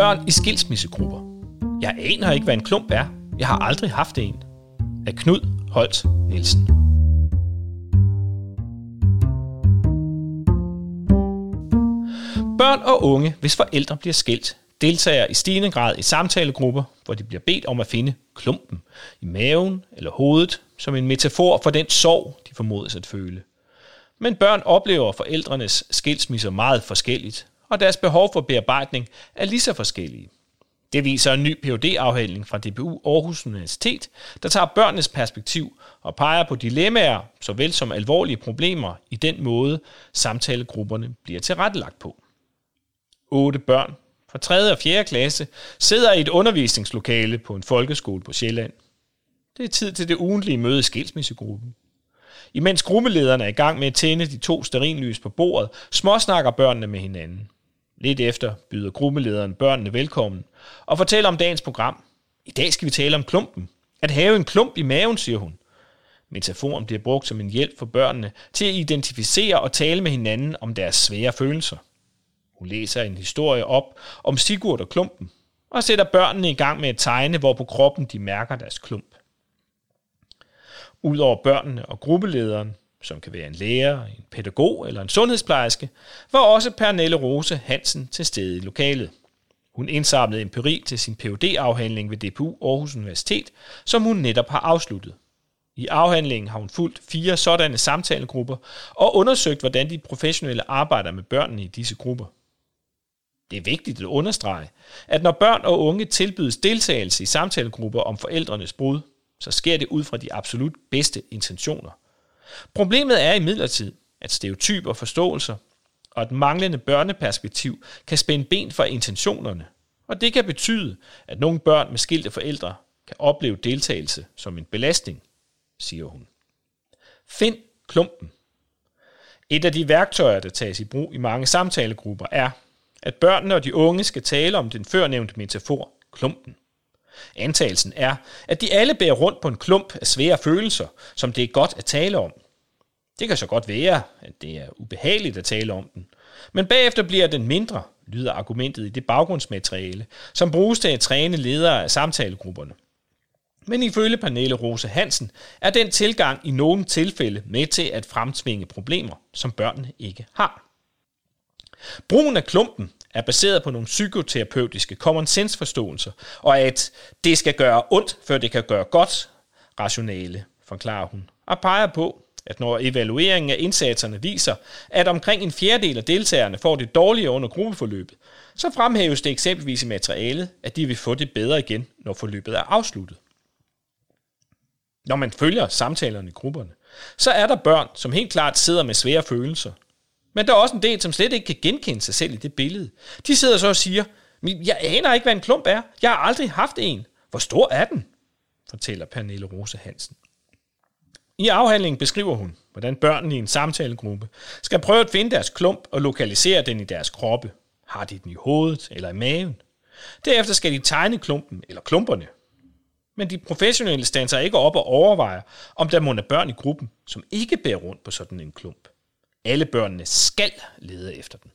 Børn i skilsmissegrupper. Jeg aner ikke, hvad en klump er. Jeg har aldrig haft en. Af Knud Holt Nielsen. Børn og unge, hvis forældre bliver skilt, deltager i stigende grad i samtalegrupper, hvor de bliver bedt om at finde klumpen i maven eller hovedet som en metafor for den sorg, de formodes at føle. Men børn oplever forældrenes skilsmisser meget forskelligt, og deres behov for bearbejdning er lige så forskellige. Det viser en ny phd afhandling fra DBU Aarhus Universitet, der tager børnenes perspektiv og peger på dilemmaer, såvel som alvorlige problemer i den måde, samtalegrupperne bliver tilrettelagt på. Otte børn fra 3. og 4. klasse sidder i et undervisningslokale på en folkeskole på Sjælland. Det er tid til det ugentlige møde i skilsmissegruppen. Imens gruppelederne er i gang med at tænde de to sterinlys på bordet, småsnakker børnene med hinanden. Lidt efter byder gruppelederen børnene velkommen og fortæller om dagens program. I dag skal vi tale om klumpen. At have en klump i maven, siger hun. Metaforen bliver brugt som en hjælp for børnene til at identificere og tale med hinanden om deres svære følelser. Hun læser en historie op om Sigurd og klumpen, og sætter børnene i gang med at tegne, hvor på kroppen de mærker deres klump. Udover børnene og gruppelederen, som kan være en lærer, en pædagog eller en sundhedsplejerske, var også Pernille Rose Hansen til stede i lokalet. Hun indsamlede empiri til sin phd afhandling ved DPU Aarhus Universitet, som hun netop har afsluttet. I afhandlingen har hun fulgt fire sådanne samtalegrupper og undersøgt, hvordan de professionelle arbejder med børnene i disse grupper. Det er vigtigt at understrege, at når børn og unge tilbydes deltagelse i samtalegrupper om forældrenes brud, så sker det ud fra de absolut bedste intentioner. Problemet er imidlertid, at stereotyper, forståelser og et manglende børneperspektiv kan spænde ben for intentionerne, og det kan betyde, at nogle børn med skilte forældre kan opleve deltagelse som en belastning, siger hun. Find klumpen. Et af de værktøjer, der tages i brug i mange samtalegrupper, er, at børnene og de unge skal tale om den førnævnte metafor, klumpen. Antagelsen er, at de alle bærer rundt på en klump af svære følelser, som det er godt at tale om. Det kan så godt være, at det er ubehageligt at tale om den, men bagefter bliver den mindre, lyder argumentet i det baggrundsmateriale, som bruges til at træne ledere af samtalegrupperne. Men ifølge Pernille Rose Hansen er den tilgang i nogle tilfælde med til at fremtvinge problemer, som børnene ikke har. Brugen af klumpen er baseret på nogle psykoterapeutiske common sense forståelser, og at det skal gøre ondt, før det kan gøre godt, rationale, forklarer hun, og peger på, at når evalueringen af indsatserne viser, at omkring en fjerdedel af deltagerne får det dårligere under gruppeforløbet, så fremhæves det eksempelvis i materialet, at de vil få det bedre igen, når forløbet er afsluttet. Når man følger samtalerne i grupperne, så er der børn, som helt klart sidder med svære følelser, men der er også en del, som slet ikke kan genkende sig selv i det billede. De sidder så og siger, jeg aner ikke, hvad en klump er. Jeg har aldrig haft en. Hvor stor er den? fortæller Pernille Rose Hansen. I afhandlingen beskriver hun, hvordan børnene i en samtalegruppe skal prøve at finde deres klump og lokalisere den i deres kroppe. Har de den i hovedet eller i maven? Derefter skal de tegne klumpen eller klumperne. Men de professionelle standser ikke op og overvejer, om der må børn i gruppen, som ikke bærer rundt på sådan en klump. Alle børnene skal lede efter den.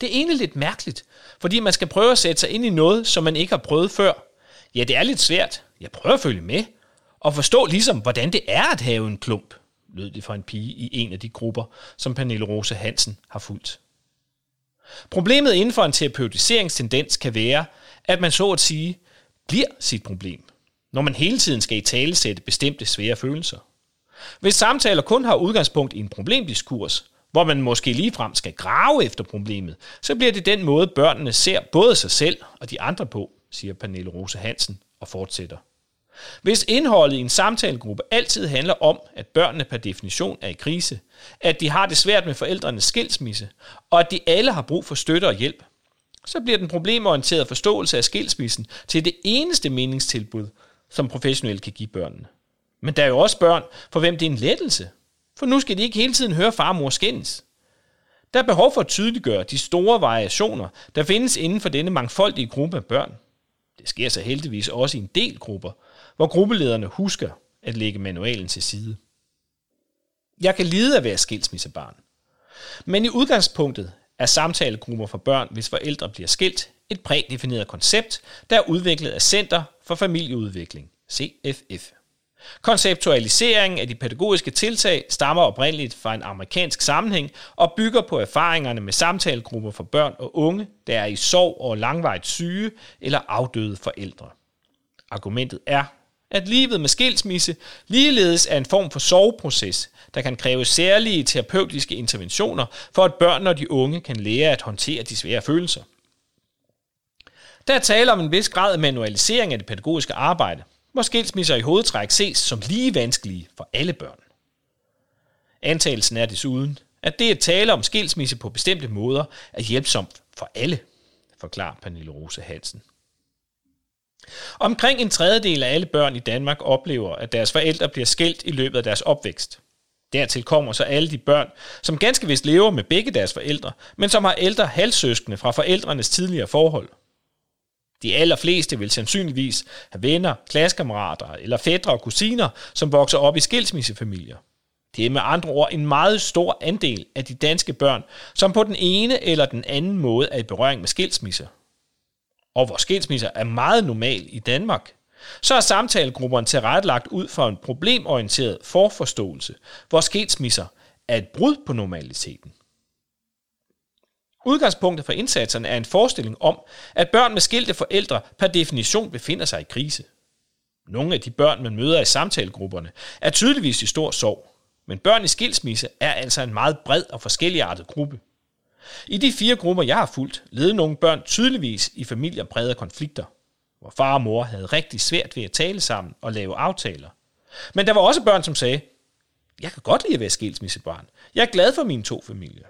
Det er egentlig lidt mærkeligt, fordi man skal prøve at sætte sig ind i noget, som man ikke har prøvet før. Ja, det er lidt svært. Jeg prøver at følge med og forstå ligesom, hvordan det er at have en klump, lød det fra en pige i en af de grupper, som Pernille Rose Hansen har fulgt. Problemet inden for en terapeutiseringstendens kan være, at man så at sige bliver sit problem, når man hele tiden skal i tale sætte bestemte svære følelser. Hvis samtaler kun har udgangspunkt i en problemdiskurs, hvor man måske ligefrem skal grave efter problemet, så bliver det den måde, børnene ser både sig selv og de andre på, siger Pernille Rose Hansen og fortsætter. Hvis indholdet i en samtalegruppe altid handler om, at børnene per definition er i krise, at de har det svært med forældrenes skilsmisse, og at de alle har brug for støtte og hjælp, så bliver den problemorienterede forståelse af skilsmissen til det eneste meningstilbud, som professionelle kan give børnene. Men der er jo også børn, for hvem det er en lettelse. For nu skal de ikke hele tiden høre far og mor skændes. Der er behov for at tydeliggøre de store variationer, der findes inden for denne mangfoldige gruppe af børn. Det sker så heldigvis også i en del grupper, hvor gruppelederne husker at lægge manualen til side. Jeg kan lide at være skilsmissebarn. Men i udgangspunktet er samtalegrupper for børn, hvis forældre bliver skilt, et prædefineret koncept, der er udviklet af Center for Familieudvikling, CFF. Konceptualiseringen af de pædagogiske tiltag stammer oprindeligt fra en amerikansk sammenhæng og bygger på erfaringerne med samtalegrupper for børn og unge, der er i sorg og langvejt syge eller afdøde forældre. Argumentet er, at livet med skilsmisse ligeledes er en form for soveproces, der kan kræve særlige terapeutiske interventioner, for at børn og de unge kan lære at håndtere de svære følelser. Der er tale om en vis grad af manualisering af det pædagogiske arbejde, hvor skilsmisser i hovedtræk ses som lige vanskelige for alle børn. Antagelsen er desuden, at det at tale om skilsmisse på bestemte måder er hjælpsomt for alle, forklarer Pernille Rose Hansen. Omkring en tredjedel af alle børn i Danmark oplever, at deres forældre bliver skilt i løbet af deres opvækst. Dertil kommer så alle de børn, som ganske vist lever med begge deres forældre, men som har ældre halvsøskende fra forældrenes tidligere forhold. De allerfleste vil sandsynligvis have venner, klassekammerater eller fædre og kusiner, som vokser op i skilsmissefamilier. Det er med andre ord en meget stor andel af de danske børn, som på den ene eller den anden måde er i berøring med skilsmisser og hvor skilsmisser er meget normal i Danmark, så er samtalegrupperne tilrettelagt ud fra en problemorienteret forforståelse, hvor skilsmisser er et brud på normaliteten. Udgangspunktet for indsatserne er en forestilling om, at børn med skilte forældre per definition befinder sig i krise. Nogle af de børn, man møder i samtalegrupperne, er tydeligvis i stor sorg, men børn i skilsmisse er altså en meget bred og forskelligartet gruppe. I de fire grupper, jeg har fulgt, levede nogle børn tydeligvis i familier præget af konflikter, hvor far og mor havde rigtig svært ved at tale sammen og lave aftaler. Men der var også børn, som sagde, jeg kan godt lide at være skilsmissebarn. Jeg er glad for mine to familier.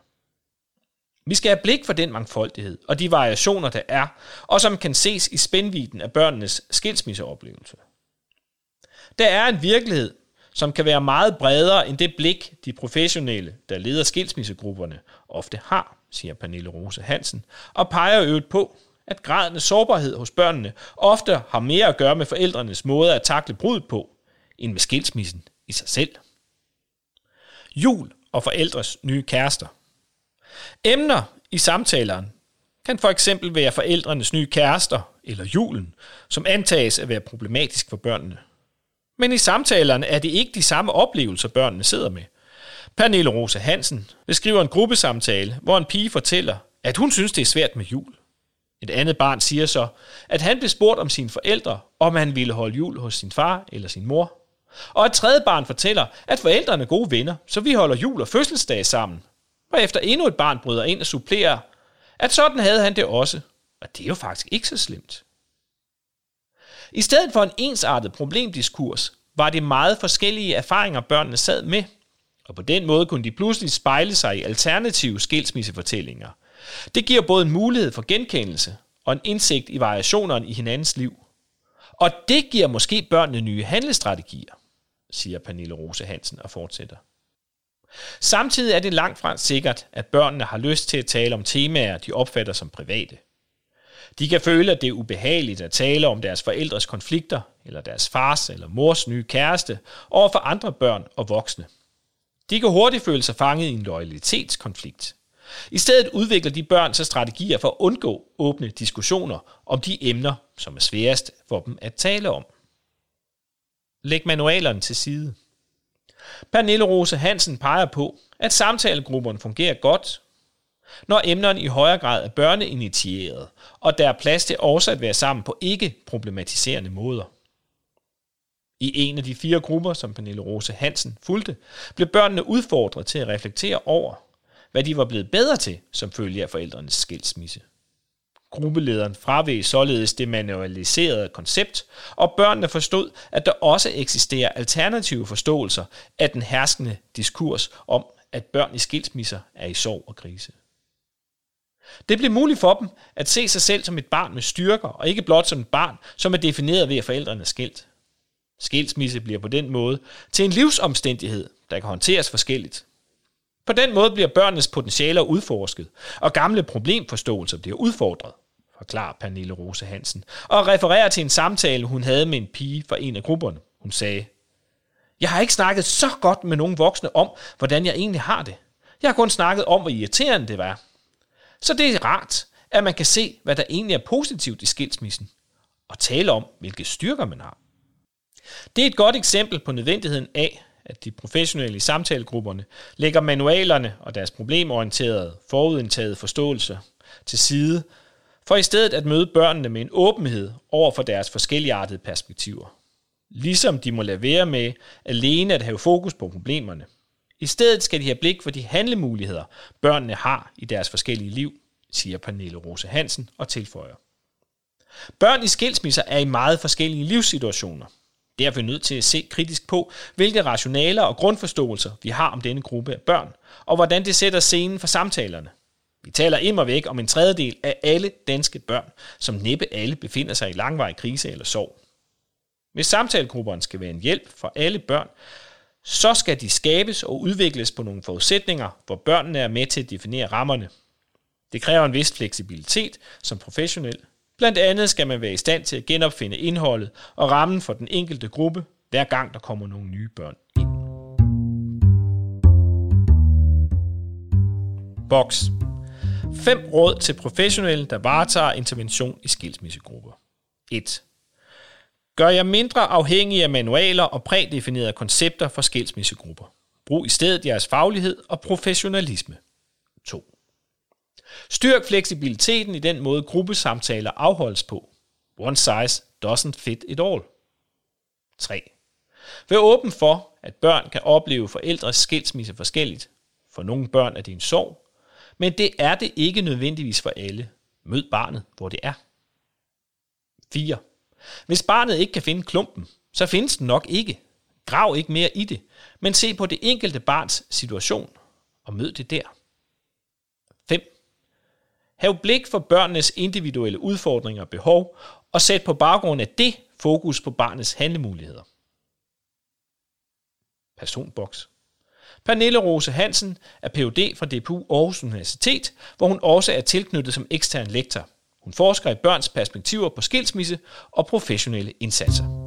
Vi skal have blik for den mangfoldighed og de variationer, der er, og som kan ses i spændviden af børnenes skilsmisseoplevelse. Der er en virkelighed, som kan være meget bredere end det blik, de professionelle, der leder skilsmissegrupperne, ofte har siger Pernille Rose Hansen, og peger øvrigt på, at graden af sårbarhed hos børnene ofte har mere at gøre med forældrenes måde at takle brud på, end med skilsmissen i sig selv. Jul og forældres nye kærester. Emner i samtaleren kan for eksempel være forældrenes nye kærester eller julen, som antages at være problematisk for børnene. Men i samtalerne er det ikke de samme oplevelser, børnene sidder med. Pernille Rose Hansen beskriver en gruppesamtale, hvor en pige fortæller, at hun synes, det er svært med jul. Et andet barn siger så, at han blev spurgt om sine forældre, om han ville holde jul hos sin far eller sin mor. Og et tredje barn fortæller, at forældrene er gode venner, så vi holder jul og fødselsdag sammen. Og efter endnu et barn bryder ind og supplerer, at sådan havde han det også. Og det er jo faktisk ikke så slemt. I stedet for en ensartet problemdiskurs, var det meget forskellige erfaringer, børnene sad med – og på den måde kunne de pludselig spejle sig i alternative skilsmissefortællinger. Det giver både en mulighed for genkendelse og en indsigt i variationerne i hinandens liv. Og det giver måske børnene nye handlestrategier, siger Pernille Rose Hansen og fortsætter. Samtidig er det langt fra sikkert, at børnene har lyst til at tale om temaer, de opfatter som private. De kan føle, at det er ubehageligt at tale om deres forældres konflikter, eller deres fars eller mors nye kæreste, over for andre børn og voksne. De kan hurtigt føle sig fanget i en loyalitetskonflikt. I stedet udvikler de børn så strategier for at undgå åbne diskussioner om de emner, som er sværest for dem at tale om. Læg manualerne til side. Pernille Rose Hansen peger på, at samtalegrupperne fungerer godt, når emnerne i højere grad er børneinitieret, og der er plads til også at være sammen på ikke-problematiserende måder. I en af de fire grupper, som Pernille Rose Hansen fulgte, blev børnene udfordret til at reflektere over, hvad de var blevet bedre til som følge af forældrenes skilsmisse. Gruppelederen fraveg således det manualiserede koncept, og børnene forstod, at der også eksisterer alternative forståelser af den herskende diskurs om, at børn i skilsmisser er i sorg og krise. Det blev muligt for dem at se sig selv som et barn med styrker, og ikke blot som et barn, som er defineret ved, at forældrene er skilt. Skilsmisse bliver på den måde til en livsomstændighed, der kan håndteres forskelligt. På den måde bliver børnenes potentialer udforsket, og gamle problemforståelser bliver udfordret, forklarer Pernille Rose Hansen, og refererer til en samtale, hun havde med en pige fra en af grupperne. Hun sagde, Jeg har ikke snakket så godt med nogen voksne om, hvordan jeg egentlig har det. Jeg har kun snakket om, hvor irriterende det var. Så det er rart, at man kan se, hvad der egentlig er positivt i skilsmissen, og tale om, hvilke styrker man har. Det er et godt eksempel på nødvendigheden af, at de professionelle i samtalegrupperne lægger manualerne og deres problemorienterede, forudindtagede forståelse til side, for i stedet at møde børnene med en åbenhed over for deres forskelligartede perspektiver. Ligesom de må lade være med alene at have fokus på problemerne. I stedet skal de have blik for de handlemuligheder, børnene har i deres forskellige liv, siger Pernille Rose Hansen og tilføjer. Børn i skilsmisser er i meget forskellige livssituationer. Derfor er vi nødt til at se kritisk på, hvilke rationaler og grundforståelser vi har om denne gruppe af børn, og hvordan det sætter scenen for samtalerne. Vi taler immer væk om en tredjedel af alle danske børn, som næppe alle befinder sig i langvarig krise eller sorg. Hvis samtalegrupperne skal være en hjælp for alle børn, så skal de skabes og udvikles på nogle forudsætninger, hvor børnene er med til at definere rammerne. Det kræver en vis fleksibilitet som professionel. Blandt andet skal man være i stand til at genopfinde indholdet og rammen for den enkelte gruppe, hver gang der kommer nogle nye børn ind. Box. Fem råd til professionelle, der varetager intervention i skilsmissegrupper. 1. Gør jer mindre afhængige af manualer og prædefinerede koncepter for skilsmissegrupper. Brug i stedet jeres faglighed og professionalisme. 2. Styrk fleksibiliteten i den måde gruppesamtaler afholdes på. One size doesn't fit it all. 3. Vær åben for, at børn kan opleve forældres skilsmisse forskelligt. For nogle børn er det en sorg, men det er det ikke nødvendigvis for alle. Mød barnet, hvor det er. 4. Hvis barnet ikke kan finde klumpen, så findes den nok ikke. Grav ikke mere i det, men se på det enkelte barns situation og mød det der. 5. Hav blik for børnenes individuelle udfordringer og behov, og sæt på baggrund af det fokus på barnets handlemuligheder. Personboks. Pernille Rose Hansen er Ph.D. fra DPU Aarhus Universitet, hvor hun også er tilknyttet som ekstern lektor. Hun forsker i børns perspektiver på skilsmisse og professionelle indsatser.